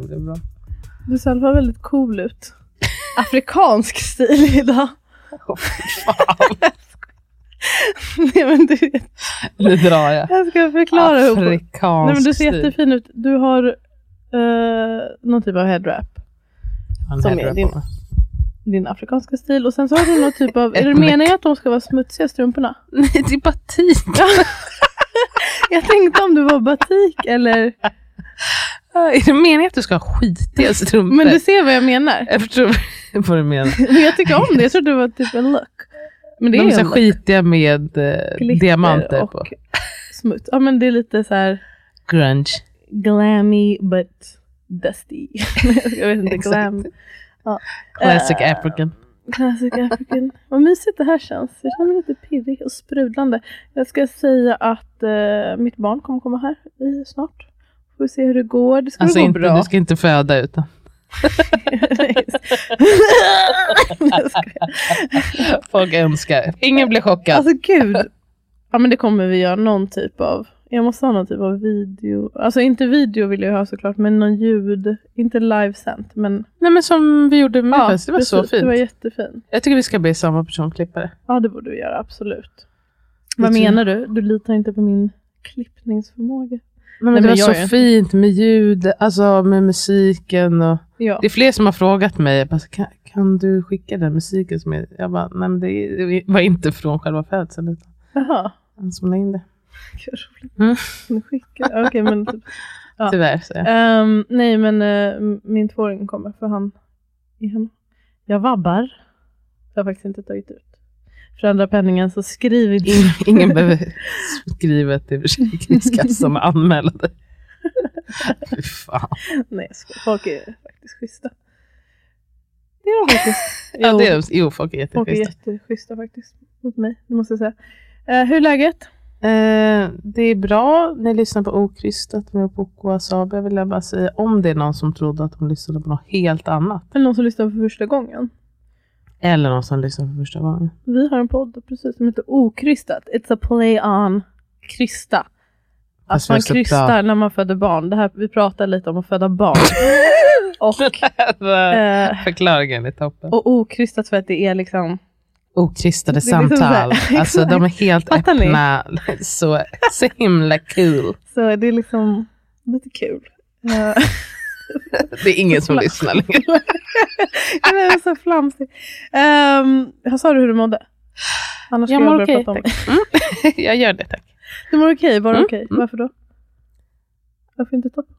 Det blir bra. Du ser i alla fall väldigt cool ut. Afrikansk stil idag. Åh, fy fan. Nej, men du vet, Nu drar jag. jag ska förklara. Afrikansk Nej men du ser stil. jättefin ut. Du har uh, någon typ av headwrap. Som häller är din-. Din afrikanska stil. Och sen så har du någon typ av... är det meningen att de ska vara smutsiga strumporna? Nej, det är batik. Jag tänkte om du var batik eller... Är det meningen att du ska ha skitiga strumpor? Men du ser vad jag menar. Jag förstår vad du menar. Men jag tycker om det. Jag trodde det var typ en look. Men det De är är så skitiga med eh, diamanter och på. smuts. Ja men det är lite så här Grunge. glammy but dusty. jag vet inte, glam. Ja. Classic Eh, African. Classic African. Vad mysigt det här känns. Jag känner mig lite pirrig och sprudlande. Jag ska säga att eh, mitt barn kommer komma här i snart. Får se hur det går. Det ska Alltså gå inte, bra. du ska inte föda utan. Folk önskar. Ingen blir chockad. alltså gud. Ja men det kommer vi göra någon typ av. Jag måste ha någon typ av video. Alltså inte video vill jag ha såklart. Men någon ljud. Inte livesänt. Men Nej men som vi gjorde med fest. Det var så precis. fint. Det var jättefint. Jag tycker vi ska be samma person klippa det. Ja det borde vi göra absolut. Vad menar du? Du litar inte på min klippningsförmåga? Men, Nej, det men var så är fint med ljud, alltså med musiken. Och... Ja. Det är fler som har frågat mig, bara, kan, kan du skicka den musiken? Som är... Jag bara, nej men det var inte från själva födseln utan Jaha. han som la in det. Gud, roligt. Mm. Kan skicka? Okej men typ. Ja. Tyvärr så jag. Ehm, nej men m- min tvååring kommer för han är hemma. Jag vabbar. Jag har faktiskt inte tagit ut föräldrapenningen så skriv inte. Ingen, ingen behöver skriva till Försäkringskassan och anmäla det. Fy fan. nej. Folk är faktiskt schyssta. Det är de faktiskt. Ja, Jo, det är, jo, folk är folk är jätteschyssta. jätteschyssta faktiskt. Mot mig, det måste jag säga. Eh, hur är läget? Eh, det är bra. Ni lyssnar på Okrystat med Boko Wasabi. Jag vill bara säga om det är någon som trodde att de lyssnade på något helt annat. Eller någon som lyssnar för första gången? Eller någon som lyssnar för första gången. Vi har en podd precis som heter Okrystat. It's a play on krysta. Att vi man krystar bra- när man föder barn. Det här, vi pratar lite om att föda barn. och, eh, Förklaringen är toppen. och okrystat för att det är liksom Okrystade liksom samtal. alltså de är helt Fattar ni? öppna. Så, så himla kul. Så det är liksom lite kul. Det är ingen som lyssnar längre. Jag är så flamsig. Um, jag sa du hur du mådde? Annars Jag jag mår okej, tack. Mm. Jag gör det tack. Du mår okej? Bara Mm, okej? mm. Varför då? Varför inte toppen?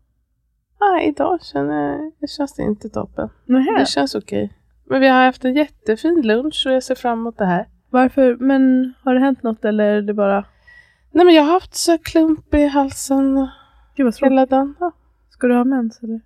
Ah, idag känner, det känns det inte toppen. Nähä. Det känns okej. Men vi har haft en jättefin lunch och jag ser fram emot det här. Varför? Men har det hänt något eller är det bara... Nej men jag har haft så klump i halsen Gud vad hela dagen. Ja, Ska du ha mens eller?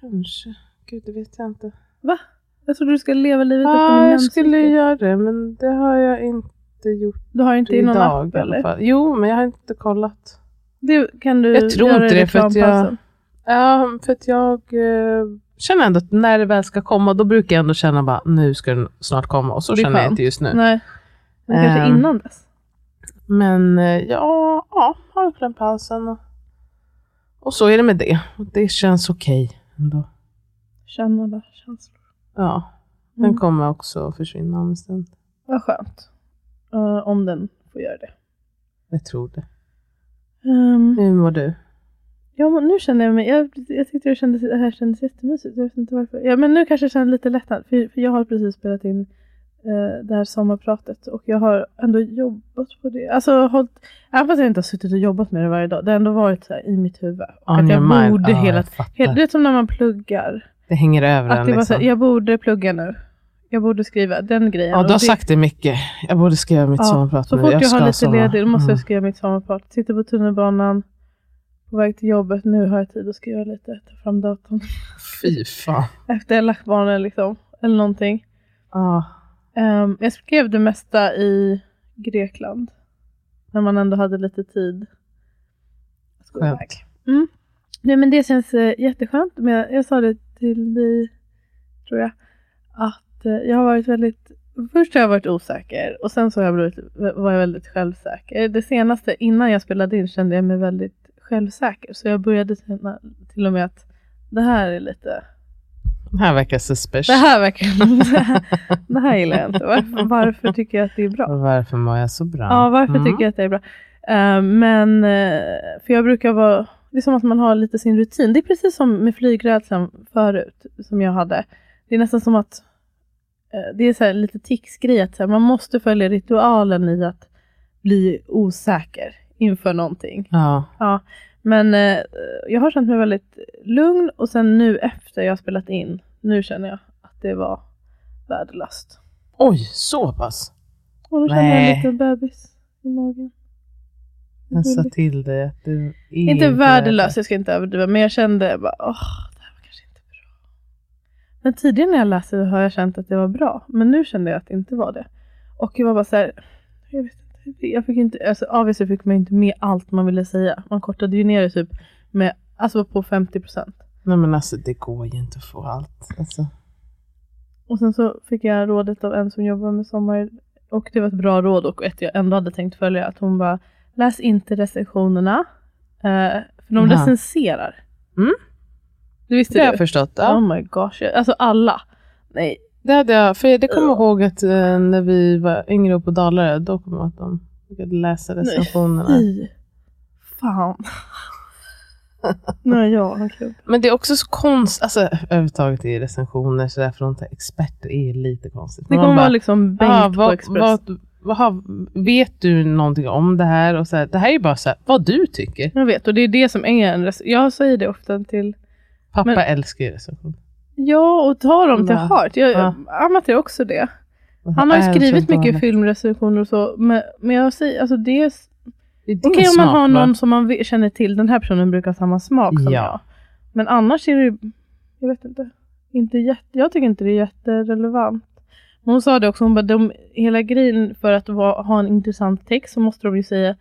Kanske. Gud, det vet jag inte. Va? Jag trodde du ska leva livet efter din Ja, jag skulle göra det men det har jag inte gjort Du har inte i någon idag app eller? Jo, men jag har inte kollat. Det kan du Jag tror göra inte det, för att jag-. Ja, för att jag eh, känner ändå att när det väl ska komma, då brukar jag ändå känna bara nu ska den snart komma och så känner jag inte just nu. Nej. Men kanske Ehm. innan dess. Men eh, ja, ja har klämt pausen och, och så är det med det. Och det känns okej ändå. Känn alla känslor. Ja, den Mm. kommer också försvinna om en stund. Vad skönt. Eh, om den får göra det. Jag tror det. Um, Hur mår du? ja, men nu känner jag mig, jag, jag tyckte det, kändes, det här kändes jättemysigt. Jag vet inte varför. Ja, men nu kanske jag känner lite lättnad. För, för jag har precis spelat in eh, det här sommarpratet och jag har ändå jobbat på det. Alltså hållit, även fast jag inte har suttit och jobbat med det varje dag. Det har ändå varit så här i mitt huvud. Och On att jag mind. borde Ja, hela jag. Helt, det är som när man pluggar. Det hänger över Att en liksom. här, jag borde plugga nu. Jag borde skriva den grejen. Ja, du har det, sagt det mycket. Jag borde skriva mitt Ja, sommarprat Så nu. fort jag, har ska lite ledigt måste Mm. jag skriva mitt sommarprat. Sitter på tunnelbanan. På väg till jobbet. Nu har jag tid att skriva lite. Ta fram datorn. Fy fan. Efter jag lagt barnen liksom. Eller någonting. Ah, Ehm, jag skrev det mesta i Grekland. När man ändå hade lite tid. skönt. Mm. Nej men det känns eh, jätteskönt. Men jag, jag sa det till dig, tror jag, att eh, jag har varit väldigt, först har jag varit osäker och sen så har jag blivit, var jag väldigt självsäker. Det senaste, innan jag spelade in kände jag mig väldigt självsäker. Så jag började känna till och med att det här är lite, Det här verkar suspicious. det här verkar, det här, gillar jag inte. Varför, varför tycker jag att det är bra? Varför mår jag så bra? Ja, varför Mm. tycker jag att det är bra? Eh, men, eh, för jag brukar vara, det är som att man har lite sin rutin. Det är precis som med flygrädslan förut, som jag hade. Det är nästan som att, eh, det är så här lite ticsgrej, att så här, man måste följa ritualen i att bli osäker inför någonting. Ja, Ja, men eh, jag har känt mig väldigt lugn och sen nu efter jag har spelat in, nu känner jag att det var värdelöst. oj, så pass. Och då känner jag en liten bebis i magen. Den sa till dig att du är Inte värdelös, värd. jag ska inte överdriva, men jag kände bara, åh, det här var kanske inte bra. Men tidigare när jag läste det har jag känt att det var bra, men nu kände jag att det inte var det. Och jag var bara så här, jag vet inte, jag fick inte, alltså obviously fick man inte med allt man ville säga. Man kortade ju ner det typ med, alltså på 50 procent. Nej men alltså det går ju inte att få allt. Alltså. Och sen så fick jag rådet av en som jobbar med sommar, och det var ett bra råd och ett jag ändå hade tänkt följa, att hon bara, läs inte recensionerna, eh, för de Aha. recenserar. Mm. Du visste Det har du? jag förstått. Oh Ja. my gosh. Alltså alla. Nej. Det hade jag, för det kommer jag ihåg att eh, när vi var yngre och på Dalarö, då kommer jag ihåg att de brukade läsa recensionerna. Fy fan. Nej, jag har kul. Men det är också så konstigt, alltså överhuvudtaget i recensioner sådär från experter är lite konstigt. Det Man kommer bara, vara liksom Bengt "Ah, på vad, Express. vad, vad, vet du någonting om det här? Och så här, det här är ju bara så här, vad du tycker. Jag vet, och det är det som är en rec- Jag säger det ofta till Pappa Men- älskar ju recensioner. Ja, och ta dem till Ja. heart. Jag, Ja. Amat är också det. Han har ju skrivit mycket filmrecensioner och så, men, men jag säger, alltså det är Det är okej om man har va? någon som man känner till, den här personen brukar ha samma smak som Ja. jag. Men annars är det, jag vet inte, inte jätte, jag tycker inte det är jätterelevant. Men Hon sa det också, hon bara, de, hela grejen för att vara, ha en intressant text så måste de ju säga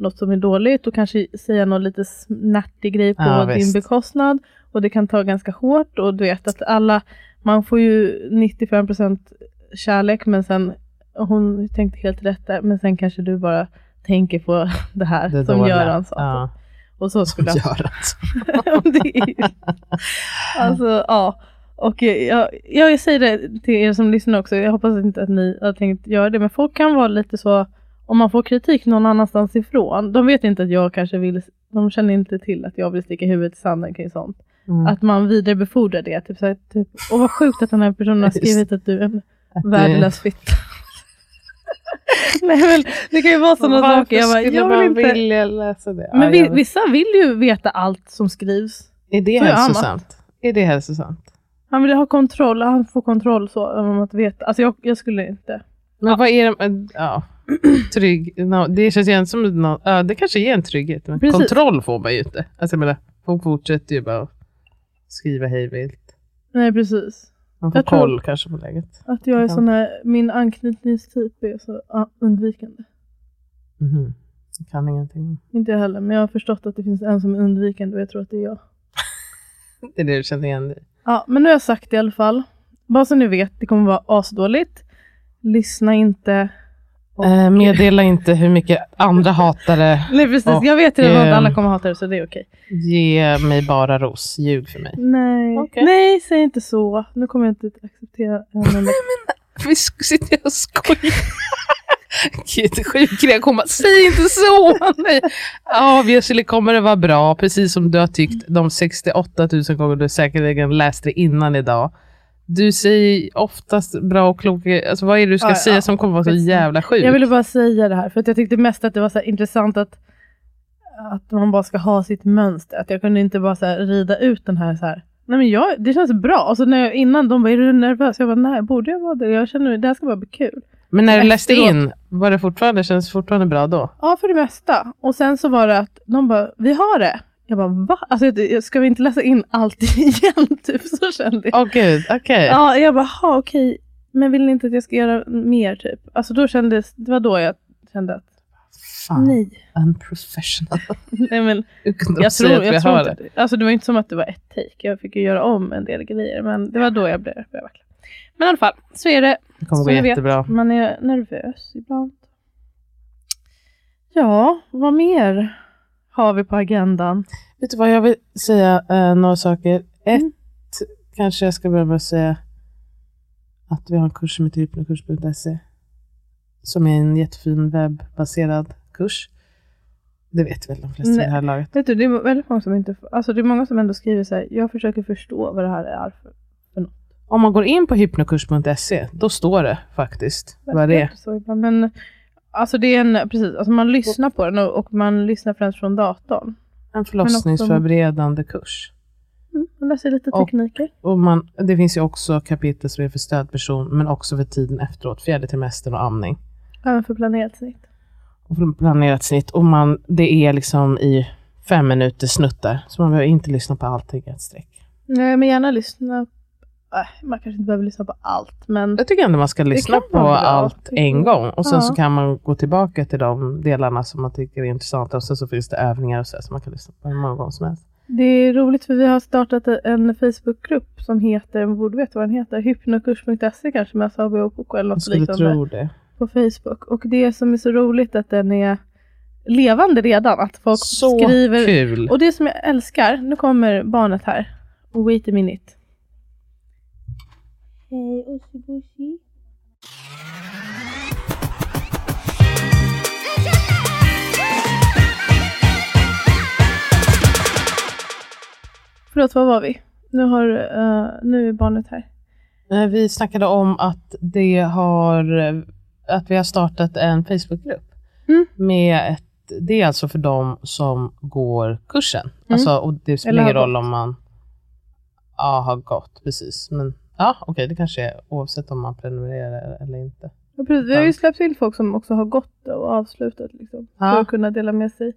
något som är dåligt och kanske säga något lite snärtig grej på Ja, din visst. bekostnad. Och det kan ta ganska hårt och du vet att alla, man får ju 95% kärlek men sen, hon tänkte helt rätt där, men sen kanske du bara tänker på det här Det som. Göran sa. Ja. Och så skulle jag Göran. Alltså, ja. Och jag, jag säger det till er som lyssnar också, jag hoppas inte att ni har tänkt göra det, men folk kan vara lite så, om man får kritik någon annanstans ifrån, de vet inte att jag kanske vill, de känner inte till att jag vill sticka huvudet i sanden kring sånt. Mm. Att man vidarebefordrar det, typ såhär, typ, och vad sjukt att den här personen har skrivit att du är en värdelös fitta. Nej men det kan ju vara sådana Varför saker, jag bara, jag vill inte... vilja läsa det? Men Ja, vi, vissa vill ju veta allt som skrivs. Är det så hälsosamt? Är det hälsosamt? Han vill ha kontroll, han får kontroll så om att veta. Alltså jag, jag skulle inte. Men vad är det? Ja, trygg. No, det känns ju inte som no, ja, det kanske ger en trygghet. Men Precis. kontroll får man ju inte. Alltså, jag menar, folk fortsätter ju bara skriva hej vilt. Nej precis. Man får Jag koll kanske på läget. Att jag är sån här, min anknytningstyp är så undvikande. Mhm. Jag kan ingenting Inte jag heller, men jag har förstått att det finns en som är undvikande och jag tror att det är jag. det. är det du känner igen dig. Ja, men nu har jag sagt det i alla fall. Bara så ni vet, det kommer vara asdåligt. Lyssna inte. Eh, meddela inte hur mycket andra hatare. Nej precis, Och, jag vet redan att ehm, alla kommer hata det så det är okej. Ge mig bara ros. Ljug för mig. Nej. Okej. Nej, säg inte så. Nu kommer jag inte acceptera en enda. Vi sitter och skojar. Gud, sjuk reaktion. Säg inte så! Nej. Obviously kommer det vara bra, precis som du har tyckt de 68 000 gånger du säkerligen läst det innan idag. Du säger oftast bra och kloka, alltså vad är det du ska Ja, säga ja. som kommer vara så jävla sjukt? Jag ville bara säga det här för att jag tyckte mest att det var så intressant att, att man bara ska ha sitt mönster. Att jag kunde inte bara så rida ut den här så här. Nej men jag, det känns bra. Och så när jag, innan de bara, är du nervös? Jag bara, nej borde jag vara det? Jag känner, det här ska bara bli kul. Men när du läste in, var det fortfarande, känns det fortfarande bra då? Ja, för det mesta. Och sen så var det att de bara, vi har det. Jag bara, va? Alltså, jag- ska vi inte läsa in allt igen? Typ så kände jag. Åh gud, okej. Ja, jag bara, ha okej. Men vill ni inte att jag ska göra mer typ? Alltså då kändes, det var då jag kände att Fan, nej. unprofessional. nej men, jag tror, vi jag tror inte, det? alltså det var inte som att det var ett take. Jag fick ju göra om en del grejer. Men det var då jag blev, vackla. Men i alla fall, så är det. Det kommer gå ni vet, jättebra. Man är nervös ibland. Ja, vad mer har vi på agendan? Vet du vad, jag vill säga eh, några saker. Ett, Mm. kanske jag ska börja med att säga att vi har en kurs som heter hypnokurs.se som är en jättefin webbaserad kurs. Det vet väl de flesta i Nej. det här laget. Vet du, det är väldigt många som inte, alltså det är många som ändå skriver så här, jag försöker förstå vad det här är för. Om man går in på hypnokurs.se, då står det faktiskt vad det är. Så men alltså det är en, precis, alltså man lyssnar på den och, och man lyssnar främst från datorn. En förlossningsförberedande kurs. Mm, man lär sig lite Och- tekniker. Och man, det finns ju också kapitel som är för stödperson, men också för tiden efteråt, fjärde trimestern och amning. Även för planerat snitt. och för planerat snitt. Och man, det är liksom i fem minuter snuttar. Så man behöver inte lyssna på allting i ett streck. Nej, men gärna lyssna. Äh, man kanske inte behöver lyssna på allt, men Jag tycker ändå man ska lyssna på allt en gång. Och sen Ja. så kan man gå tillbaka till de delarna som man tycker är intressanta. Och sen så finns det övningar och så, som man kan lyssna på hur många gånger som helst. det är roligt för vi har startat en Facebookgrupp som heter, man borde veta vad den heter, hypnokurs.se kanske med Asabi och Poco eller något liknande. tro det. på Facebook. Och det som är så roligt att den är levande redan. Att folk Så skriver. kul! Och det som jag älskar, nu kommer barnet här. Wait a minute. Hej Ossibushi. Förlåt, var var vi? Nu, har, eh, nu är barnet här. Eh, Vi snackade om att, det har, att vi har startat en Facebookgrupp. Mm. Med ett, det är alltså för de som går kursen. Alltså, och det spelar Mm. Ingen roll om man ja, har gått, precis. Men ja, okej, det kanske är oavsett om man prenumererar eller inte. Ja, precis. Vi har ju släppt till folk som också har gått och avslutat. Liksom, Ja. För att kunna dela med sig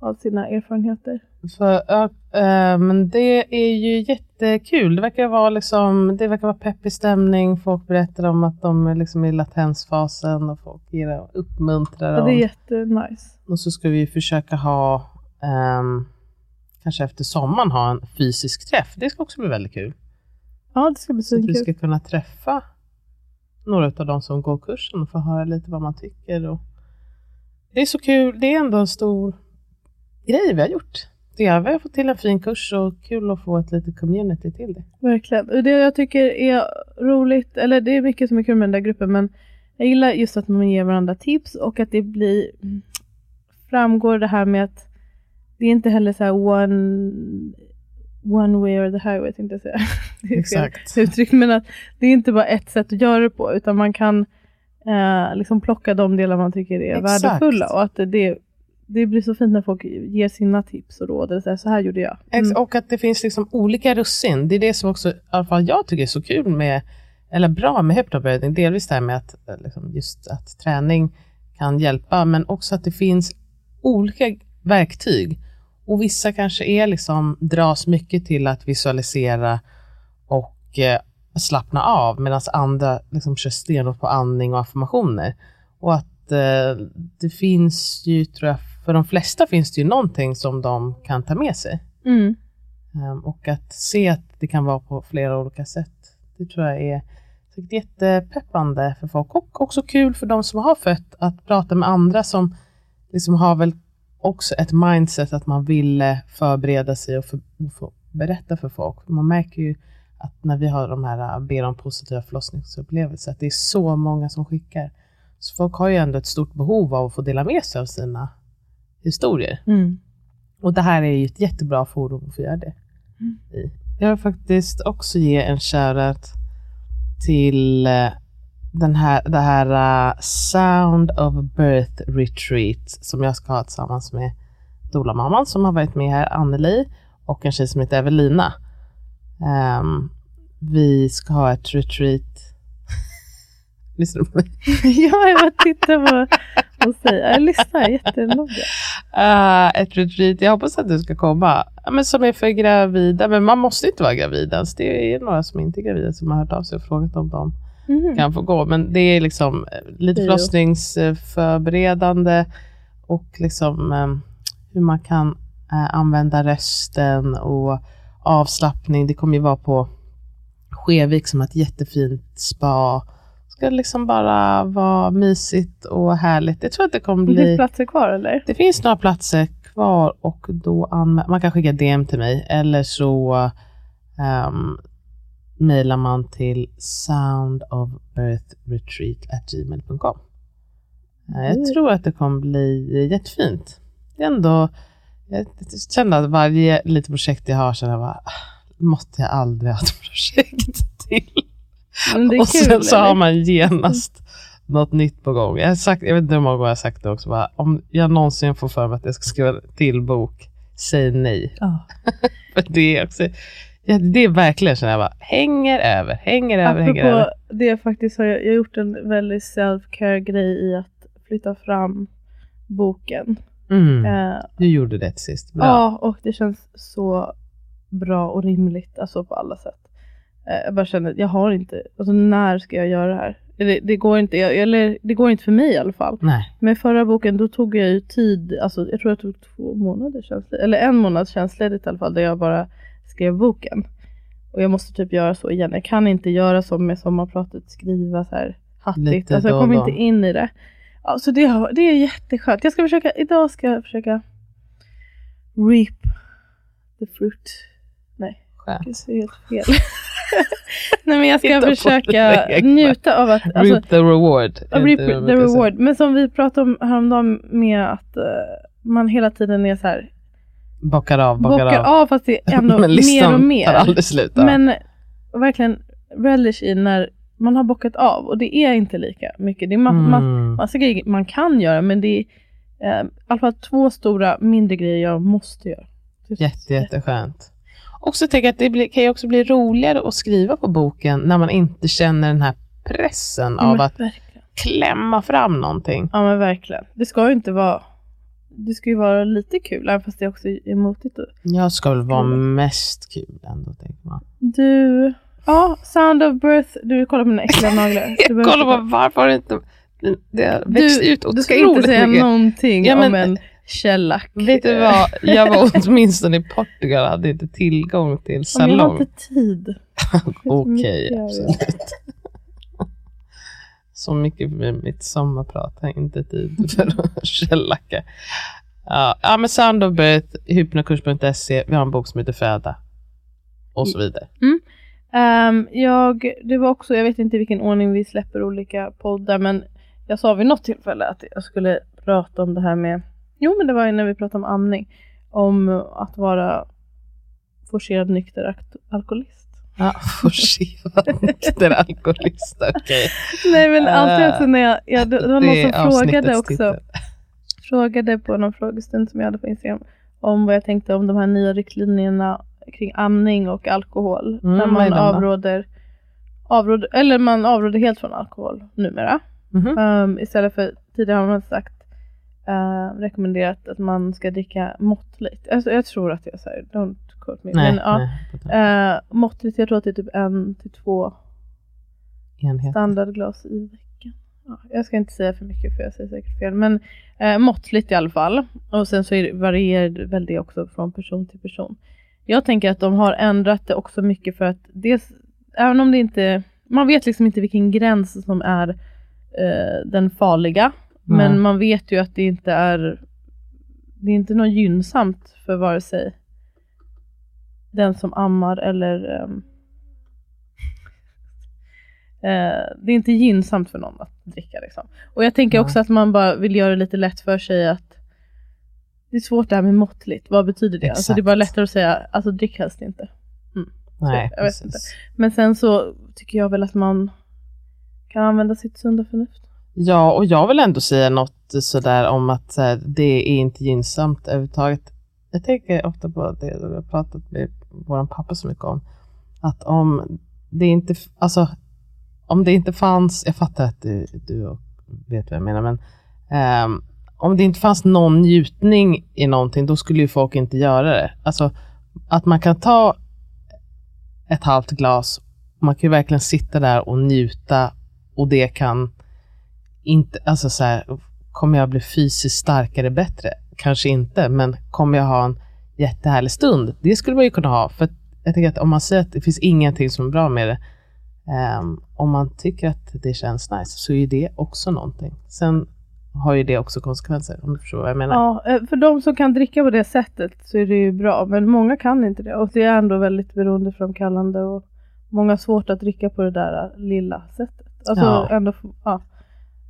av sina erfarenheter. För, ja, eh, men det är ju jättekul. Det verkar vara liksom, det verkar vara peppig stämning. Folk berättar om att de är liksom i latensfasen och folk ger och uppmuntrar Ja, dem. det är jättenice. Och så ska vi försöka ha, ehm, kanske efter sommaren, ha en fysisk träff. Det ska också bli väldigt kul. Ja, det ska bli Så att svinkul. ska kunna träffa några av de som går kursen och få höra lite vad man tycker. Och det är så kul. Det är ändå en stor grej vi har gjort. Det är, vi har fått till en fin kurs och kul att få ett litet community till det. Verkligen. Och det jag tycker är roligt, eller det är mycket som är kul med den där gruppen, men jag gillar just att man ger varandra tips och att det blir framgår det här med att det är inte heller så här one, one way or the highway tänkte jag säga. Det är fel Exakt. uttryck, men att det är inte bara ett sätt att göra det på, utan man kan eh, liksom plocka de delar man tycker är Exakt. värdefulla och att det, det, blir så fint när folk ger sina tips och råd. eller Så här, så här gjorde jag. Mm. Och att det finns liksom olika russin. Det är det som också, i alla fall jag tycker är så kul med, eller bra med hypnobirthing. Delvis det här med att, eh, liksom, just att träning kan hjälpa, men också att det finns olika verktyg. Och vissa kanske är liksom, dras mycket till att visualisera och eh, slappna av, medan andra liksom kör stenhårt på andning och affirmationer. Och att eh, det finns ju, tror jag, för de flesta finns det ju någonting som de kan ta med sig. Mm. Ehm, och att se att det kan vara på flera olika sätt. Det tror jag är... Är jättepeppande för folk och också kul för de som har fött att prata med andra som liksom har väl också ett mindset att man ville förbereda sig och, för, och berätta för folk. Man märker ju att när vi har de här ber om positiva förlossningsupplevelser att det är så många som skickar. Så folk har ju ändå ett stort behov av att få dela med sig av sina historier. Mm. Och det här är ju ett jättebra forum att få göra det Mm. Jag vill faktiskt också ge en shoutout till eh, den här, det här eh, Sound of Birth Retreat som jag ska ha tillsammans med Dola-mamman som har varit med här, Anneli, och en tjej som heter Evelina. Ehm, vi ska ha ett retreat. Lyssnar du på mig? ja, jag bara tittar på och säger. Jag lyssnar jättenoga. Uh, ett retreat, jag hoppas att du ska komma. Men som är för gravida, men man måste inte vara gravid ens. Det är några som inte är gravida som har hört av sig och frågat om de Mhm. kan få gå. Men det är liksom eh, lite förlossningsförberedande och liksom eh, hur man kan eh, använda rösten och avslappning. Det kommer ju vara på Skevik som har ett jättefint spa. Ska liksom bara vara mysigt och härligt. Jag tror att det kommer Det bli... finns platser kvar eller? Det finns några platser kvar och då anmä- man kan skicka DM till mig eller så um, mejlar man till soundofbirthretreat.gmail.com. Jag Mm. tror att det kommer bli jättefint. Det är ändå, jag känner att varje litet projekt jag har känner jag bara, "Ah, måste jag aldrig ha ett projekt till. Och kul, sen så eller? har man genast något nytt på gång. Jag, har sagt, jag vet inte hur många gånger jag har sagt det också. Bara, om jag någonsin får för mig att jag ska skriva en till bok, säg nej. Ja. För det är, också, ja, det är verkligen känner jag bara, hänger över, hänger över, hänger Apropå över. det faktiskt har jag, jag har gjort en väldigt self-care grej i att flytta fram boken. Mm, Eh, du gjorde det till sist. Bra. ja, och det känns så bra och rimligt alltså på alla sätt. Eh, jag bara känner, jag har inte, alltså när ska jag göra det här? Det, det, går inte, eller det går inte för mig i alla fall. Nej, Med förra boken då tog jag ju tid, alltså jag tror jag tog två månader tjänstledigt, eller en månad tjänstledigt i alla fall, där jag bara skrev boken. Och jag måste typ göra så igen. Jag kan inte göra som med sommarpratet, skriva så här hattigt. Lite alltså jag kommer inte in i det. Så det, har, det är jätteskönt. Jag ska försöka, idag ska jag försöka reap the fruit. Nej, skönt. det är helt fel. Nej men jag ska Hitta försöka njuta av att, alltså, Reap the reward. Reap the reward. Men som vi pratade om häromdagen med att eh, man hela tiden är så här, Bockar av, bockar, bockar av. av fast det är ändå mer och mer. tar aldrig slut. Men verkligen relish i när man har bockat av och det är inte lika mycket. Det är ma- ma- Mm. massa grejer man kan göra men det är eh, i alla fall två stora mindre grejer jag måste göra. Är Jätte, jätteskönt. Också tänker jag att det blir, kan ju också bli roligare att skriva på boken när man inte känner den här pressen Ja, av att verkligen. klämma fram någonting. Ja men verkligen. Det ska ju inte vara det ska ju vara lite kul, även fast det också är motigt. Jag ska väl vara mest kul ändå, tänker man. Du, ja, Sound of Birth, du kollar på mina äckliga naglar. Du behöver Kolla inte- på varför har det inte... Det har växt du, ut du ska inte otroligt säga mycket. någonting Ja, men- om en shellack. Vet du vad, jag var åtminstone i Portugal och hade inte tillgång till Ja, men jag har salong. inte tid. Okej, jag absolut. Så mycket med mitt sommarprat, jag har inte tid för att källacka. Ja, ja, men Sound of Birth, hypnokurs.se, vi har en bok som heter Föda. Och så vidare. Ehm, jag, det var också, jag vet inte i vilken ordning vi släpper olika poddar, men jag sa vid något tillfälle att jag skulle prata om det här med, jo men det var ju när vi pratade om amning, om att vara forcerad nykter alkoholist. Ja, forcerad nykter alkoholist, okej. Nej men alltid också när jag, jag det var någon som frågade också, titel. frågade på någon frågestund som jag hade på Instagram om vad jag tänkte om de här nya riktlinjerna kring amning och alkohol. Mm, där man avråder, avråder, eller man avråder helt från alkohol numera. Mhm. Um, istället för tidigare har man sagt uh, rekommenderat att man ska dricka måttligt. Alltså, jag tror att jag säger, don't quote me. Nej, men, ja, nej. eh, måttligt, jag tror att det är typ en till två Enhet. standardglas i veckan. Ja, jag ska inte säga för mycket för jag säger säkert fel. Men eh, måttligt i alla fall. Och sen så är det, varierar väl det också från person till person. Jag tänker att de har ändrat det också mycket för att dels, även om det inte man vet liksom inte vilken gräns som är eh, den farliga. Nej. Men man vet ju att det inte är det är inte något gynnsamt för vare sig den som ammar eller ehm, eh, det är inte gynnsamt för någon att dricka. Liksom. Och jag tänker Nej. också att man bara vill göra det lite lätt för sig att det är svårt det här med måttligt. Vad betyder det? Alltså det är bara lättare att säga, alltså drick helst inte. Nej, jag vet inte. Men sen så tycker jag väl att man kan använda sitt sunda förnuft. Ja, och jag vill ändå säga något sådär om att så här, det är inte gynnsamt överhuvudtaget. Jag tänker ofta på det och vi har pratat med vår pappa så mycket om. Att om det inte, alltså om det inte fanns, jag fattar att du, du vet vad jag menar, men um, om det inte fanns någon njutning i någonting, då skulle ju folk inte göra det. Alltså att man kan ta ett halvt glas, man kan ju verkligen sitta där och njuta och det kan inte, alltså så här, kommer jag bli fysiskt starkare bättre? Kanske inte, men kommer jag ha en jättehärlig stund? Det skulle man ju kunna ha, för jag tänker att om man säger att det finns ingenting som är bra med det, ehm, om man tycker att det känns nice, så är det också någonting. Sen har ju det också konsekvenser, om du förstår vad jag menar. Ja, eh, för de som kan dricka på det sättet så är det ju bra, men många kan inte det och det är ändå väldigt beroendeframkallande och många har svårt att dricka på det där eh, lilla sättet. Alltså Ja. ändå, ja.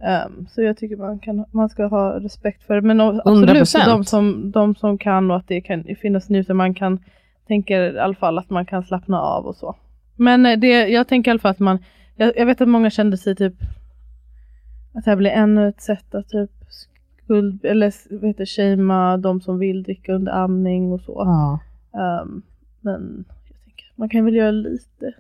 Ehm, så jag tycker man, kan, man ska ha respekt för det. Men absolut 100%. för de som, de som kan och att det kan finnas njutning, man kan tänka i alla fall att man kan slappna av och så. Men eh, det, jag tänker i alla fall att man, jag, jag vet att många kände sig typ att det här blir ännu ett sätt att typ skuld, eller vad heter shamea de som vill dricka under amning och så. Ja. Ehm, men jag tänker, man kan väl göra lite.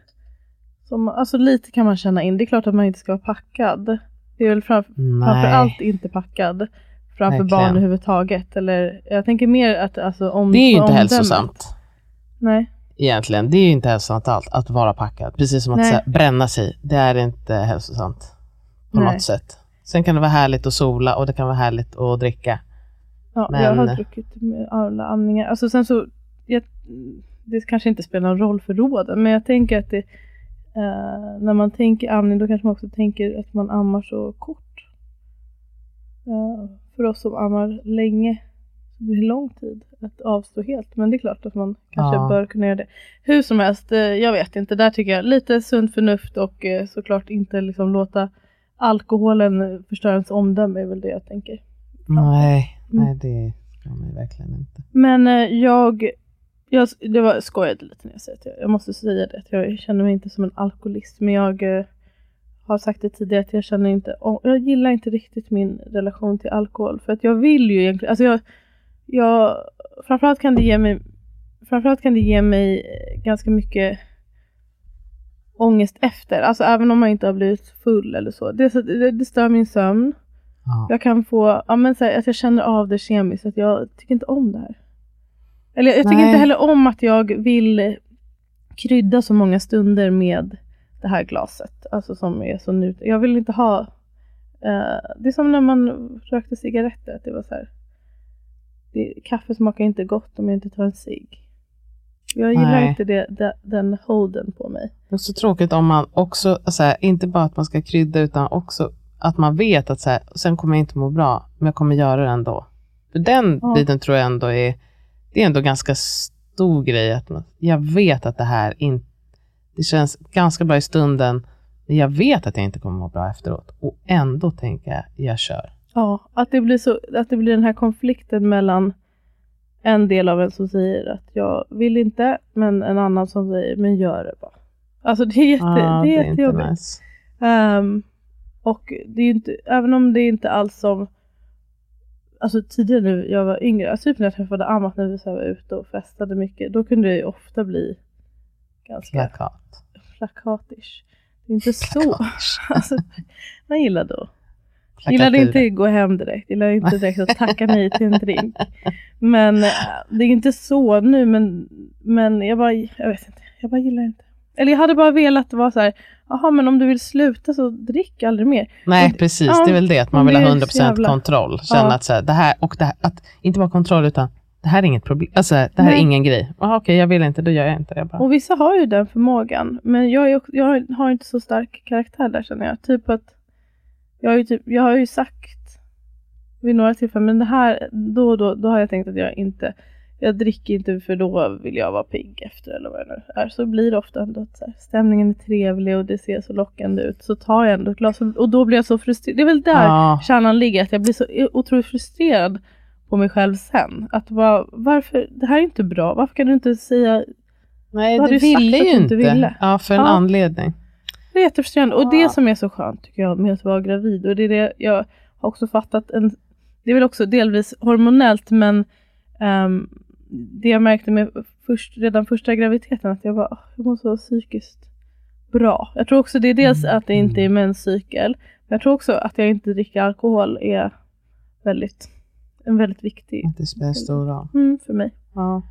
Som, alltså lite kan man känna in. Det är klart att man inte ska vara packad. Det är väl fram, framför Nej. allt inte packad framför Verkligen. barn överhuvudtaget. Eller jag tänker mer att alltså om Det är ju inte hälsosamt. Nej. Egentligen, det är ju inte hälsosamt allt att vara packad. Precis som att Nej. här, bränna sig, det är inte hälsosamt på Nej. något sätt. Sen kan det vara härligt att sola och det kan vara härligt att dricka. Ja, Men- Jag har druckit med alla amningar. Alltså sen så, jag, det kanske inte spelar någon roll för råden, men jag tänker att det, eh, när man tänker amning då kanske man också tänker att man ammar så kort. Eh, för oss som ammar länge så blir det lång tid att avstå helt. Men det är klart att man kanske Ja. bör kunna göra det. Hur som helst, eh, jag vet inte. Där tycker jag lite sunt förnuft och såklart inte liksom låta alkoholen förstöra ens omdöme är väl det jag tänker. Nej, Mm. nej det ska man verkligen inte. Men jag, jag det var, skojade lite när jag säger att jag, jag måste säga det, att jag känner mig inte som en alkoholist, men jag eh, har sagt det tidigare att jag känner inte, jag gillar inte riktigt min relation till alkohol, för att jag vill ju egentligen, alltså jag, jag framförallt kan det ge mig, framförallt kan det ge mig eh, ganska mycket ångest efter, alltså även om man inte har blivit full eller så. Det, det, det stör min sömn. Ja. Jag kan få, ja men så här, att jag känner av det kemiskt, att jag tycker inte om det här. Eller jag tycker Nej. inte heller om att jag vill krydda så många stunder med det här glaset. Alltså som är så nu. Jag vill inte ha, eh, det är som när man rökte cigaretter, att det var så här. Det, kaffe smakar inte gott om jag inte tar en cigg. Jag gillar Nej. inte det, det, den holden på mig. Det är så tråkigt om man också, så här, inte bara att man ska krydda utan också att man vet att så här, sen kommer jag inte må bra, men jag kommer göra det ändå. För den Ja. biten tror jag ändå är, det är ändå ganska stor grej. Att man, jag vet att det här inte, det känns ganska bra i stunden, men jag vet att jag inte kommer må bra efteråt. Och ändå tänker jag, jag kör. Ja, att det blir, så, att det blir den här konflikten mellan en del av en som säger att jag vill inte, men en annan som säger men gör det bara. Alltså det är, jätte, Ja, det är inte jättejobbigt. nice. Ehm, och det är inte, även om det är inte alls som Alltså tidigare när jag var yngre, alltså typ när jag träffade Amat när vi så var ute och festade mycket, då kunde det ju ofta bli ganska Plakat. plakatish. Det är inte så. Alltså, man gillade att Gillade inte gå hem direkt. Gillade inte direkt att tacka nej till en drink. Men eh, det är inte så nu men, men jag bara, jag vet inte. Jag bara gillar inte. Eller jag hade bara velat vara så här, jaha men om du vill sluta så drick aldrig mer. Nej, Och- precis. ja, det är väl det, att man vill ha är 100% så jävla- kontroll. Känna Ja. att så här, det här, och det här, att inte bara kontroll utan det här är inget problem, alltså det här är Nej. ingen grej. Okej, jag vill inte, då gör jag inte det. Jag bara. Och vissa har ju den förmågan. Men jag, är, också- jag har inte så stark karaktär där känner jag. Typ att jag har ju, typ, jag har ju sagt vid några tillfällen, men det här, då och då, då har jag tänkt att jag inte, jag dricker inte för då vill jag vara pigg efter eller vad det nu är. Så blir det ofta ändå att så här, stämningen är trevlig och det ser så lockande ut. Så tar jag ändå ett glas och, och då blir jag så frustrerad. Det är väl där Ja. kärnan ligger, att jag blir så otroligt frustrerad på mig själv sen. Att bara, varför, det här är inte bra, varför kan du inte säga Nej, du du ville ju inte. ville. Ja, för en Ja. anledning. Det är jättefrustrerande. Och Ja. det som är så skönt tycker jag med att vara gravid. Och det är det jag har också fattat. En, det är väl också delvis hormonellt men ehm, det jag märkte med först, redan första graviditeten att jag var "Åh, jag måste vara psykiskt bra. Jag tror också det är dels Mm. att det inte är menscykel. Men jag tror också att jag inte dricker alkohol är väldigt, en väldigt viktig Att det spelar stor roll. mm, för mig. Ja.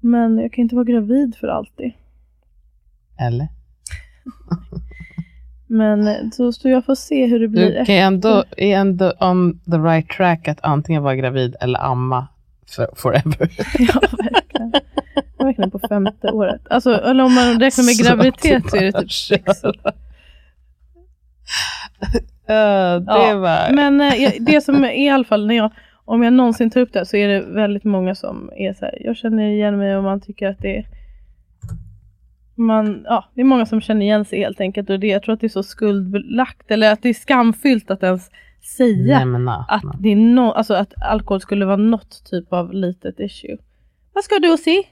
Men jag kan inte vara gravid för alltid. Eller? Men eh, så, så jag får se hur det blir Du kan ändå, är ändå on the right track att antingen vara gravid eller amma forever. Ja, verkligen. Verkligen på femte året. Alltså, eller om man räknar med graviditet så är det typ sex år. Ja, det Ja, var... Men jag- det som är i alla fall, när jag, om jag någonsin tar upp det så är det väldigt många som är så här, jag känner igen mig och man tycker att det är man, ja, det är många som känner igen sig helt enkelt och det, jag tror att det är så skuldbelagt eller att det är skamfyllt att ens säga Nämna. att, det är no, alltså att alkohol skulle vara något typ av litet issue. Vad ska du och se?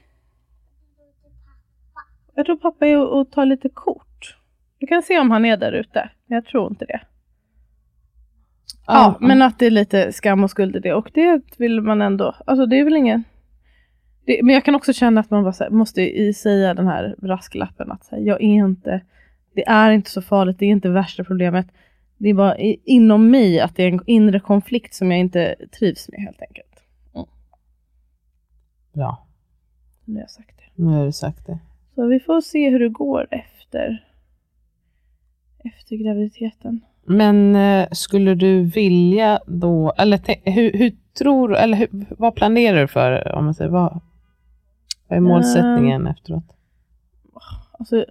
Jag tror pappa är och, och tar lite kort. Du kan se om han är där ute. Men jag tror inte det. Ja, men att det är lite skam och skuld i det. Och det vill man ändå. Alltså det är väl ingen... Det, men jag kan också känna att man bara här, måste i säga den här brasklappen att här, jag är inte... Det är inte så farligt, det är inte värsta problemet. Det är bara inom mig att det är en inre konflikt som jag inte trivs med helt enkelt. Bra, Nu har jag sagt det. nu har du sagt det. Så vi får se hur det går efter, efter graviditeten. Men eh, skulle du vilja då, eller te- hur, hur tror eller hur, vad planerar du för, om man säger, vad, vad är målsättningen efteråt? Alltså,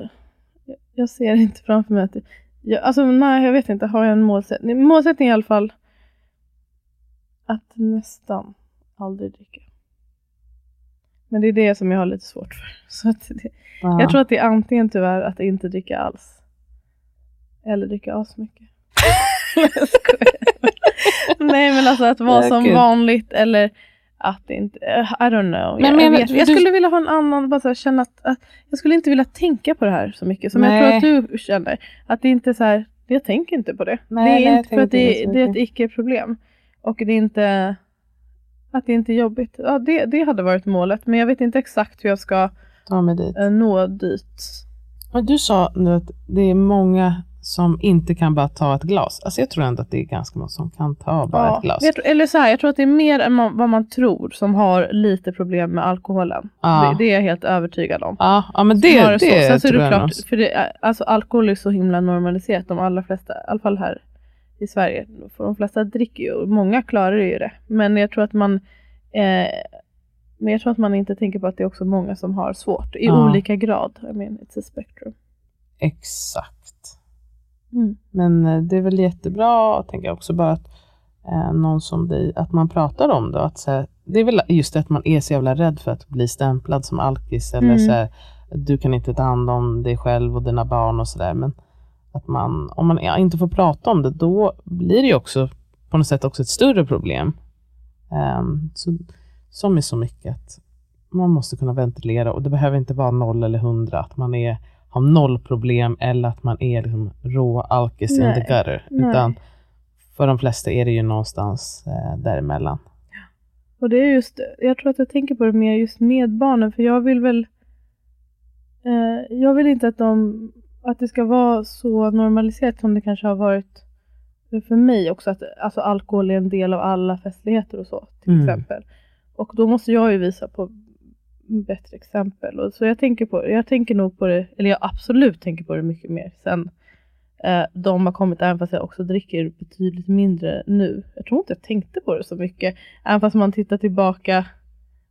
jag, jag ser inte framför mig att det, jag, alltså nej, jag vet inte. Har jag en målsättning? Målsättning i alla fall att nästan aldrig dricka. Men det är det som jag har lite svårt för. Så det, Ja. Jag tror att det är antingen tyvärr att inte dricka alls. Eller dricka asmycket. Nej men alltså att vara som vanligt eller att inte, eh, I don't know. Men jag, menar- jag, jag du- skulle vilja ha en annan, bara så här, känna att, att jag skulle inte vilja tänka på det här så mycket som jag Nej. tror att du känner. Att det inte är så här, jag tänker inte på det. Nej, det nej, är jag inte för att det, det är ett icke-problem. Och det är inte, att det inte är jobbigt. Ja, det, det hade varit målet. Men jag vet inte exakt hur jag ska Ta mig dit. eh, nå dit. Men du sa nu att det är många som inte kan bara ta ett glas. Alltså jag tror ändå att det är ganska många som kan ta bara ett glas. Jag, tror- eller så här, jag tror att det är mer än man, vad man tror som har lite problem med alkoholen. Ja. Det, det är jag helt övertygad om. Ja, ja men det, har det, så. Sen så tror det jag klart, för det, alltså alkohol är så himla normaliserat. De allra flesta, i alla fall här i Sverige, för de flesta dricker ju och många klarar ju det. Men jag tror att man eh, men jag tror att man inte tänker på att det är också många som har svårt i Ja. olika grad. I mean, it's a spectrum. Exakt. Mm. Men eh, det är väl jättebra, tänker jag också, bara att eh, någon som dig, att man pratar om det. Att, så här, det är väl just det att man är så jävla rädd för att bli stämplad som alkis eller Mm. så här, du kan inte ta hand om dig själv och dina barn och sådär. Men att man, om man inte får prata om det, då blir det ju också på något sätt också ett större problem. Ehm, så, som är så mycket att man måste kunna ventilera och det behöver inte vara noll eller hundra, att man är, har noll problem eller att man är liksom rå alkis in the gutter. nej. Utan för de flesta är det ju någonstans eh, däremellan. Och det är just, jag tror att jag tänker på det mer just med barnen, för jag vill väl eh, jag vill inte att de, att det ska vara så normaliserat som det kanske har varit för mig också, att alltså, alkohol är en del av alla festligheter och så, till Mm. exempel. Och då måste jag ju visa på bättre exempel. Och så jag tänker på jag tänker nog på det, eller jag absolut tänker på det mycket mer sen eh, de har kommit, även fast jag också dricker betydligt mindre nu. Jag tror inte jag tänkte på det så mycket, även fast man tittar tillbaka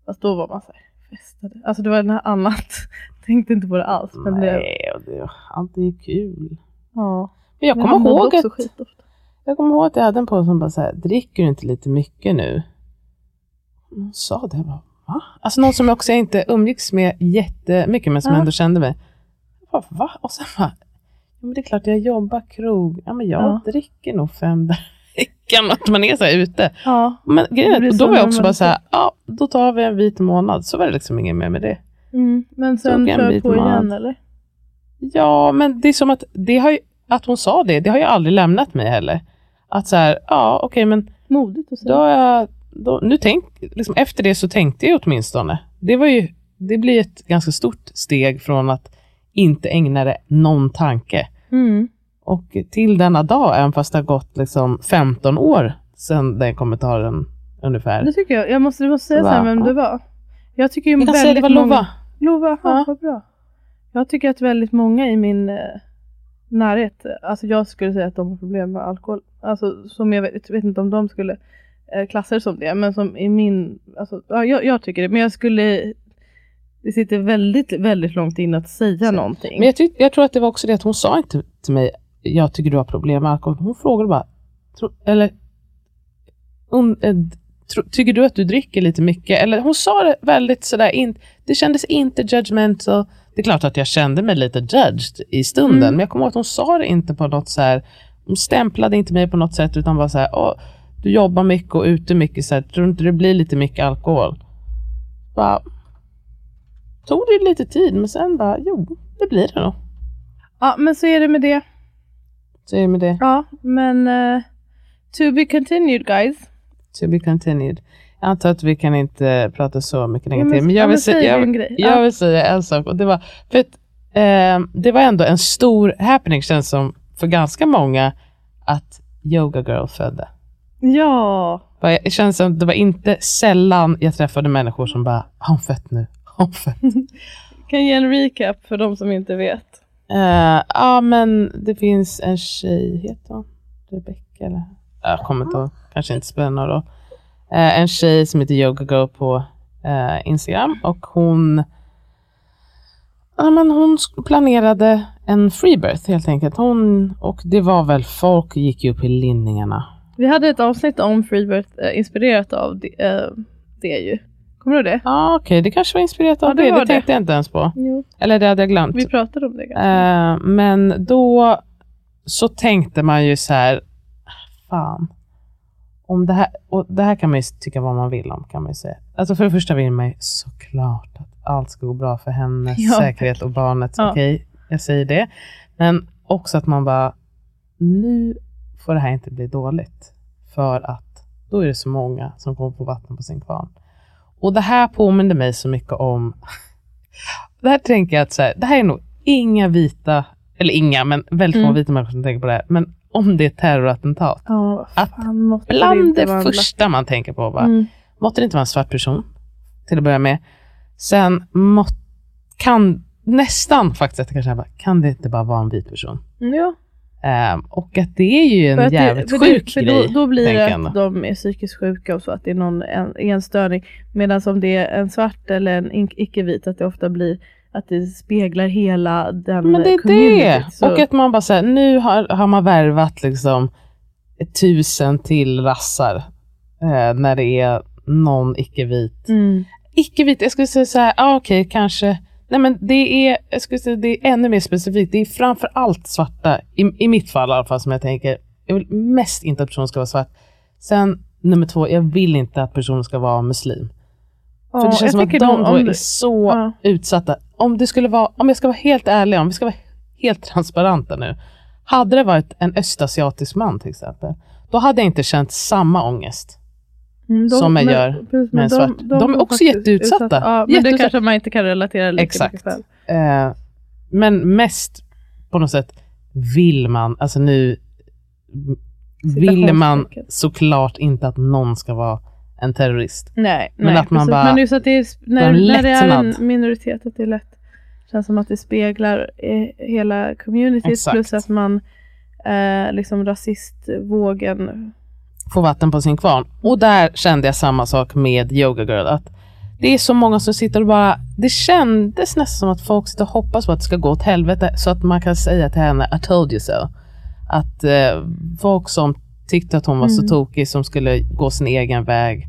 Fast då var man så här, festade. Alltså det var något annat. Tänkte inte på det alls. Men det, Nej, och det, allt är kul. ja. Men jag kommer ihåg att. Jag kommer ihåg att jag hade en pojke som bara så här, dricker du inte lite mycket nu? Hon sa det, jag bara, va? Alltså någon som jag också inte umgicks med jättemycket, men som Ja. ändå kände mig. Bara, va? Och sen bara, men det är klart jag jobbar krog, ja men jag Ja. dricker nog fem i veckan, att man är så här ute. Ja. Men grejen och då var jag också bara så här, ja då tar vi en vit månad, så var det liksom inget mer med det. Mm. Men sen kör på mat. igen eller? Ja, men det är som att, det har ju, att hon sa det, det har ju aldrig lämnat mig heller. Att så här, ja okej men Modigt att säga. Då har jag, då, nu tänk, liksom efter det så tänkte jag åtminstone. Det, var ju, det blir ett ganska stort steg från att inte ägna det någon tanke. Mm. Och till denna dag, även fast det har gått liksom 15 år sedan den kommentaren ungefär. Det tycker jag. Jag måste, du måste säga Va? sen vem det var. Jag tycker ju Jag kan säga det var många... Lova. Lova. Ja. vad bra. Jag tycker att väldigt många i min eh, närhet, alltså jag skulle säga att de har problem med alkohol. Alltså som jag vet, vet inte om de skulle eh, klassa det som det, men som i min, alltså ja, jag, jag tycker det, men jag skulle det sitter väldigt, väldigt långt in att säga Så. någonting. Men jag, tyck, jag tror att det var också det att hon sa inte till mig, jag tycker du har problem med alkohol. Hon frågade bara, tro, eller, un, eh, tro, tycker du att du dricker lite mycket? Eller hon sa det väldigt sådär, in, det kändes inte judgmental. Det är klart att jag kände mig lite judged i stunden, Mm. men jag kommer ihåg att hon sa det inte på något så här, hon stämplade inte mig på något sätt, utan var så här, du jobbar mycket och ute mycket, så här, tror inte det blir lite mycket alkohol? Bara, tog det lite tid, men sen bara, jo, det blir det nog. Ja, men så är det med det. Så är det med det. Ja, men eh, to be continued guys. To be continued. Jag antar att vi kan inte prata så mycket längre Ja, men- men ja, jag vill, säga, säg jag, jag Ja. vill säga en sak. Och det, var, för att, eh, det var ändå en stor happening, känns som, för ganska många, att Yoga Girl födde. Ja, Det känns som det var inte sällan jag träffade människor som bara, har hon fött nu? Har hon fött? kan ge en recap för de som inte vet. Eh, Ja, men det finns en tjej, heter hon Rebecca eller? Jag kommer inte ihåg, kanske inte spelar någon roll. Eh, en tjej som heter Yoga Go på eh, Instagram och hon Ja, men hon planerade en freebirth helt enkelt. Hon, och det var väl, folk gick ju upp i linningarna. Vi hade ett avsnitt om Freebirth eh, inspirerat av det, eh, det ju. Kommer du ihåg det? Ja, okej, det kanske var inspirerat av Ja, det det. Det, tänkte jag inte ens på. Jo. Eller det hade jag glömt. Vi pratade om det Eh, men då så tänkte man ju så här, fan, om det här, och det här kan man ju tycka vad man vill om kan man ju säga. Alltså för det första vill man ju såklart att allt ska gå bra för hennes Ja. säkerhet och barnets, Ja. okej, jag säger det. Men också att man bara, nu får det här inte bli dåligt. För att då är det så många som kommer få vatten på sin kvarn. Och det här påminner mig så mycket om, det här tänker jag att så här, det här är nog inga vita, eller inga, men väldigt få Mm. vita människor som tänker på det här. Men om det är terrorattentat, Att fan måste bland det en första man tänker på, bara, Mm. måtte det inte vara en svart person till att börja med. Sen må, kan nästan faktiskt, att jag kanske bara, kan det inte bara vara en vit person? Ja, Ehm, och att det är ju en det- jävligt för sjuk det, grej. Då, då blir det att de är psykiskt sjuka och så, att det är någon en, enstörning. Medan om det är en svart eller en icke-vit, att det ofta blir att det speglar hela den Men det är det! Så- Och att man bara säger, nu har, har man värvat liksom tusen till rassar eh, när det är någon icke-vit. Mm. Icke-vit, jag skulle säga så här, ah, okej kanske. Nej men det är, jag skulle säga det är ännu mer specifikt. Det är framför allt svarta, i, i mitt fall i alla fall som jag tänker, jag vill mest inte att personen ska vara svart. Sen nummer två, jag vill inte att personen ska vara muslim. För Ja, det känns som att de då är så Ja. utsatta. Om det skulle vara, om jag ska vara helt ärlig, om vi ska vara helt transparenta nu. Hade det varit en östasiatisk man till exempel, då hade jag inte känt samma ångest. Mm, som jag gör precis, med en svart. De är får också jätteutsatta. utsatta. Ja, men det Jätteutsatta. kanske man inte kan relatera lika Exakt. mycket själv. Eh, men mest på något sätt vill man, alltså nu vill man såklart inte att någon ska vara en terrorist. Nej, Men nej att man precis. bara- Men just att det är, när, en när det är en minoritet, att det är lätt. Känns som att det speglar eh, hela communityt Exakt. plus att man eh, liksom rasistvågen. Få vatten på sin kvarn. Och där kände jag samma sak med Yoga Girl. Att det är så många som sitter och bara, det kändes nästan som att folk sitter och hoppas på att det ska gå åt helvete så att man kan säga till henne, I told you so. Att eh, folk som tyckte att hon var så Mm. tokig som skulle gå sin egen väg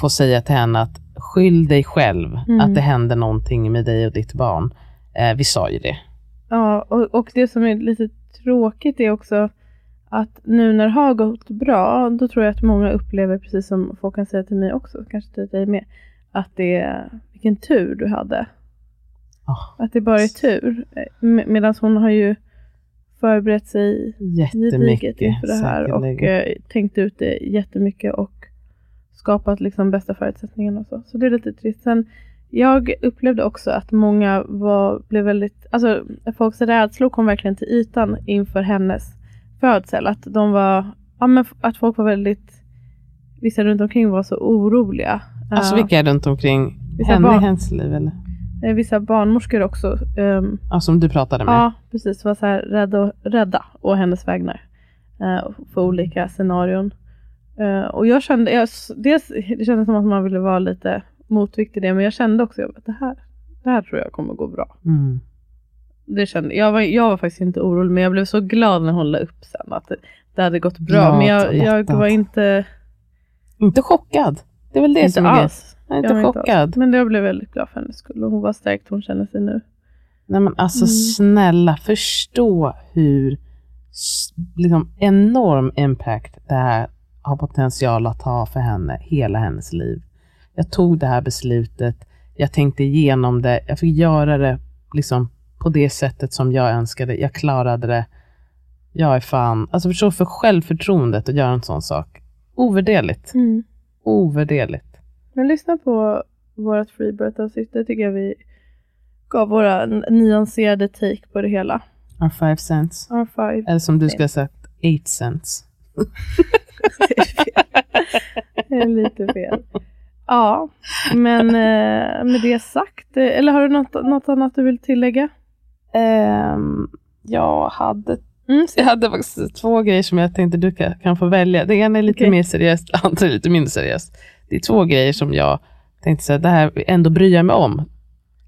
får säga till henne att skyll dig själv Mm. att det hände någonting med dig och ditt barn. Eh, vi sa ju det. Ja, och, och det som är lite tråkigt är också att nu när det har gått bra, då tror jag att många upplever, precis som folk kan säga till mig också, kanske till dig med, att det är vilken tur du hade. Ah, Att det bara är tur. Medan hon har ju förberett sig jättemycket. inför det här och eh, tänkt ut det jättemycket och skapat liksom bästa förutsättningarna och så. Så det är lite trist. Sen, jag upplevde också att många var, blev väldigt, alltså folks rädslor kom verkligen till ytan inför hennes födsel. Att de var, ja men att folk var väldigt, vissa runt omkring var så oroliga. Alltså Eh, vilka runt omkring Vissa henne i hennes liv? Eller? eh, vissa barnmorskor också. ehm, Ja, som du pratade med? Ja, precis. Var så här rädda, och, rädda å hennes vägnar. eh, för olika scenarion. Eh, och jag kände, jag, dels, det kändes som att man ville vara lite motvikt till det, men jag kände också att det här, det här tror jag kommer gå bra. Mm. Det kände, jag, var, jag var faktiskt inte orolig, men jag blev så glad när hon la upp sen att det, det hade gått bra. Ja, men jag, jag var inte, Inte chockad. Det är väl det inte som är alls. Jag är Jag inte inte alls. chockad. Men jag blev väldigt glad för hennes skull och hon var stärkt hon känner sig nu. Nej men alltså Mm. snälla, förstå hur liksom, enorm impact det här har potential att ha för henne, hela hennes liv. Jag tog det här beslutet, jag tänkte igenom det, jag fick göra det liksom på det sättet som jag önskade, jag klarade det. Jag är fan, alltså förstå för självförtroendet att göra en sån sak. Ovärderligt. Ovärderligt. Men lyssna på vårt Freebirth-avsnitt. Det tycker jag vi gav våra nyanserade take på det hela. Our five cents. R5. Eller som du skulle ha sagt, eight cents. Det är. Det är lite fel. Ja, men eh, med det sagt. eh, Eller har du något, något annat du vill tillägga? Ehm, jag, hade, Mm, jag hade faktiskt två grejer som jag tänkte du kan, kan få välja. Det ena är lite Okej. mer seriöst, det andra är lite mindre seriöst. Det är två grejer som jag tänkte säga, det här ändå bryr jag mig om.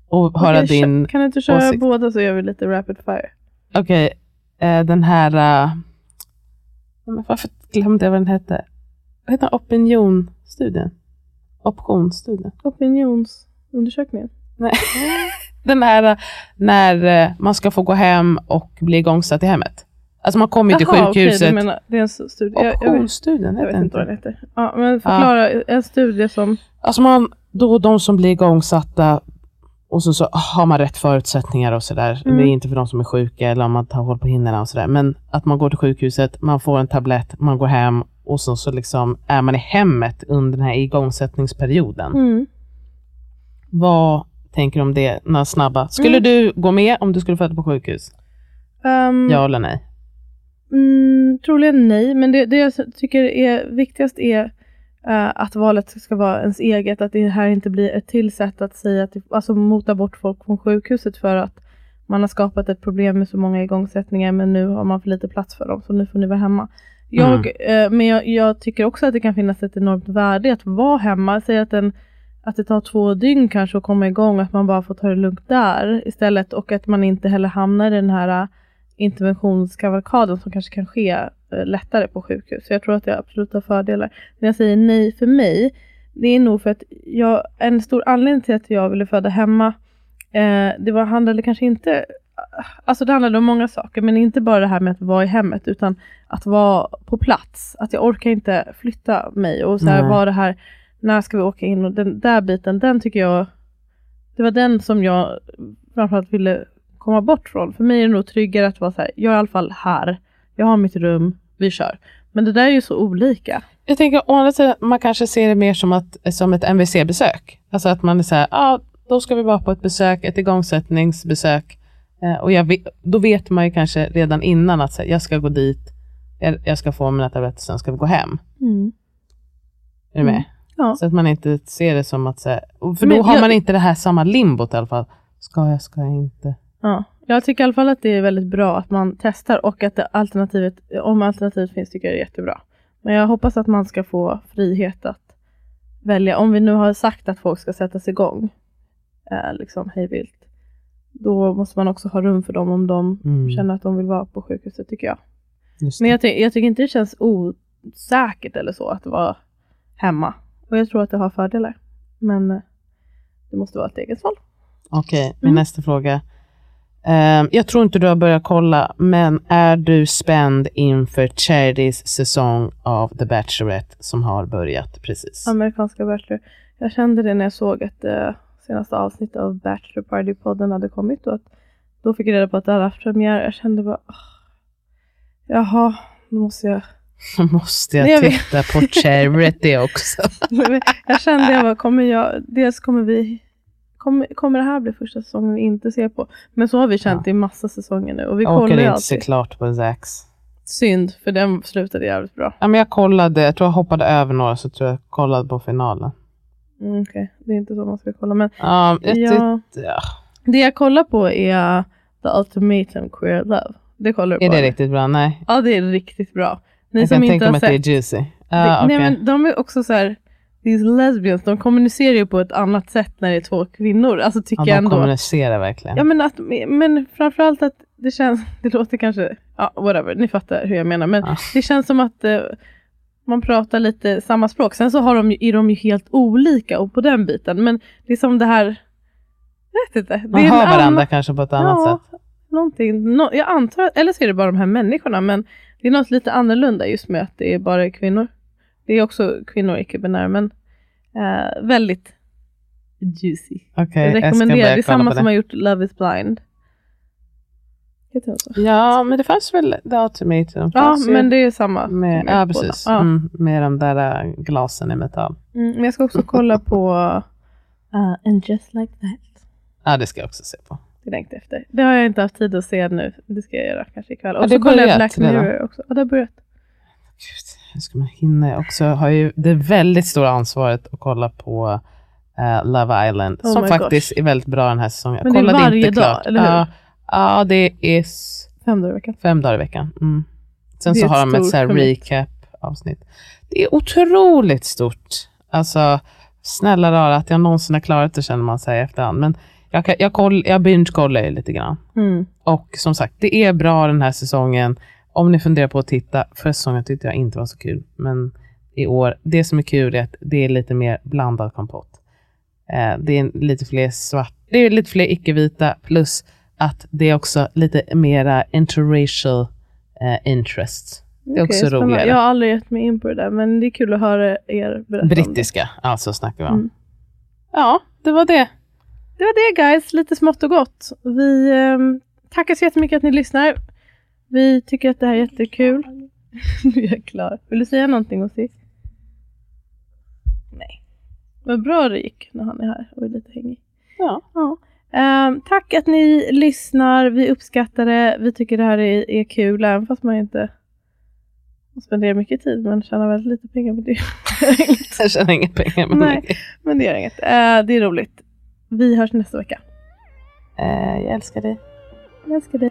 Och höra kö- din, Kan du inte köra åsikt. båda så gör vi lite rapid fire? okej, eh, den här, men varför glömde jag vad den hette? Vad heter? Opinionstudien? Optionsstudien? Opinionsundersökningen. Nej. Den här när eh, man ska få gå hem och bli igångsatt i hemmet. Alltså man kommer ju till okej, sjukhuset. du menar, det är en studie. Jag, jag, vet, Optionsstudien jag heter vet inte vad den heter. Ja, men förklara. En studie som... Alltså man, då de som blir igångsatta och så, så har man rätt förutsättningar och sådär. Mm. Det är inte för de som är sjuka eller om man tar håll på hinnorna och sådär. Men att man går till sjukhuset, man får en tablett, man går hem och så, så liksom är man i hemmet under den här igångsättningsperioden. Mm. Vad tänker om det? Några snabba. Skulle Mm. du gå med om du skulle föda på sjukhus? Ehm, Ja eller nej? Mm, troligen nej, men det, det jag tycker är viktigast är eh, att valet ska vara ens eget. Att det här inte blir ett till sätt att säga att, alltså mota bort folk från sjukhuset för att man har skapat ett problem med så många igångsättningar men nu har man för lite plats för dem så nu får ni vara hemma. Jag, eh, men jag, jag tycker också att det kan finnas ett enormt värde i att vara hemma. Säg att, en, att det tar två dygn kanske att komma igång, att man bara får ta det lugnt där istället och att man inte heller hamnar i den här eh, interventionskavalkaden som kanske kan ske eh, lättare på sjukhus. Så jag tror att det absolut har fördelar. När jag säger nej för mig, det är nog för att jag, en stor anledning till att jag ville föda hemma, eh, det var, handlade kanske inte, alltså det handlade om många saker, men inte bara det här med att vara i hemmet, utan att vara på plats. Att jag orkar inte flytta mig och så här, vara det här, när ska vi åka in och den där biten, den tycker jag, det var den som jag framförallt ville komma bort från. För mig är det nog tryggare att vara så här, jag är i alla fall här, jag har mitt rum, vi kör. Men det där är ju så olika. Jag tänker å andra sidan, man kanske ser det mer som, att, som ett MVC-besök. Alltså att man är så här, ja, ah, då ska vi vara på ett besök, ett igångsättningsbesök. Eh, och jag då vet man ju kanske redan innan att här, jag ska gå dit, jag, jag ska få mina tabletter, sen ska vi gå hem. Är du med? Mm. Ja. Så att man inte ser det som att, så här, för Men då har jag- man inte det här samma limbot i alla fall. Ska jag, ska jag inte? Ja, jag tycker i alla fall att det är väldigt bra att man testar och att alternativet, om alternativet finns tycker jag det är jättebra. Men jag hoppas att man ska få frihet att välja, om vi nu har sagt att folk ska sättas igång, eh, liksom hejvilt, då måste man också ha rum för dem om de Mm. känner att de vill vara på sjukhuset tycker jag. Men jag, ty- jag tycker inte det känns osäkert eller så att vara hemma. Och jag tror att det har fördelar. Men eh, det måste vara ett eget val. Okej, min Mm. nästa fråga. Ehm, jag tror inte du har börjat kolla, men är du spänd inför Charities säsong av The Bachelorette som har börjat precis? Amerikanska Bachelor. Jag kände det när jag såg att det senaste avsnittet av Bachelor Party-podden hade kommit. Och att då fick jag reda på att det hade haft premiär. Jag kände bara, åh, jaha, då måste jag Måste jag, jag titta på Charity också? jag kände jag bara, kommer jag, dels kommer vi, kommer, kommer det här bli första säsongen vi inte ser på? Men så har vi känt Ja. i massa säsonger nu och vi Jag kollar orkar ju inte se klart på Zax. Synd, för den slutade jävligt bra. Ja, men jag kollade, jag tror jag hoppade över några så tror jag kollade på finalen. Mm, Okej, det är inte så man ska kolla. Men Ja, jag Ja. tyckte- ja. det jag kollar på är The Ultimatum Queer Love. Det kollar du på? Är det riktigt bra? Nej. Ja, det är riktigt bra. Ni jag som kan inte tänka mig att det är juicy. det, Ja, Nej, men de är också så här, these lesbians, de kommunicerar ju på ett annat sätt när det är två kvinnor. Alltså tycker ja, jag de ändå. kommunicerar verkligen. Ja men, att, men framförallt att det känns, det låter kanske, ja whatever, ni fattar hur jag menar. Men Ja. det känns som att eh, man pratar lite samma språk. Sen så har de, ju- är de ju helt olika och på den biten. Men det är som det här, jag vet inte. Det Man hör varandra annan- kanske på ett annat ja, sätt. Någonting, nå- jag antar, eller så är det bara de här människorna. Men det är något lite annorlunda just med att det är bara kvinnor. Det är också kvinnor icke-binära men eh, väldigt juicy. Okej, jag rekommenderar, börja det är samma som har gjort Love is blind. Ja, men det fanns väl The Ultimatum? Ja, men det är samma. med, ja, precis. Ja. Mm, med de där äh, glasen i metall. Mm, men jag ska också kolla på uh, And just like that. Ja, det ska jag också se på. Jag efter. Det har jag inte haft tid att se nu. Det ska jag göra kanske ikväll. Ja, Och det så kollar jag Black. Mirror också. Ja, det har börjat. Gud, hur ska man hinna? Också har ju det väldigt stora ansvaret att kolla på äh, Love Island, Oh som faktiskt är väldigt bra den här säsongen. Jag Men det är varje inte dag, klart. eller hur? Ja, ja, det är Fem dagar i veckan. fem dagar i veckan. Mm. Sen så har de ett så här recap-avsnitt. Det är otroligt stort. Alltså, snälla rara att jag någonsin har klarat det känner man sig i efterhand. Men jag, kan, jag, koll, jag binge-kollar ju lite grann. Mm. Och som sagt, det är bra den här säsongen. Om ni funderar på att titta, förra säsongen tyckte jag inte var så kul. Men i år, det som är kul är att det är lite mer blandad kompott. Eh, det är lite fler svart, det är lite fler icke-vita plus att det är också lite mera interracial eh, interest. Det är Okej, också spännande. roligare. Jag har aldrig gett mig in på det där, men det är kul att höra er berätta om det. Brittiska, alltså snackar vi om. Mm. Ja, det var det. Det var det guys, lite smått och gott. Vi ehm, tackar så jättemycket att ni lyssnar. Vi tycker att det här är jättekul. nu är jag klar. Vill du säga någonting Ossi? Nej. Vad bra det gick när han är här och är lite hängig. Ja. Ja. Ehm, tack att ni lyssnar. Vi uppskattar det. Vi tycker det här är, är kul, även fast man inte spenderar mycket tid, men tjänar väldigt lite pengar på det. Jag tjänar inga pengar. Men, Nej. men det gör inget. Eh, det är roligt. Vi hörs nästa vecka. eh, jag älskar dig. Jag älskar dig.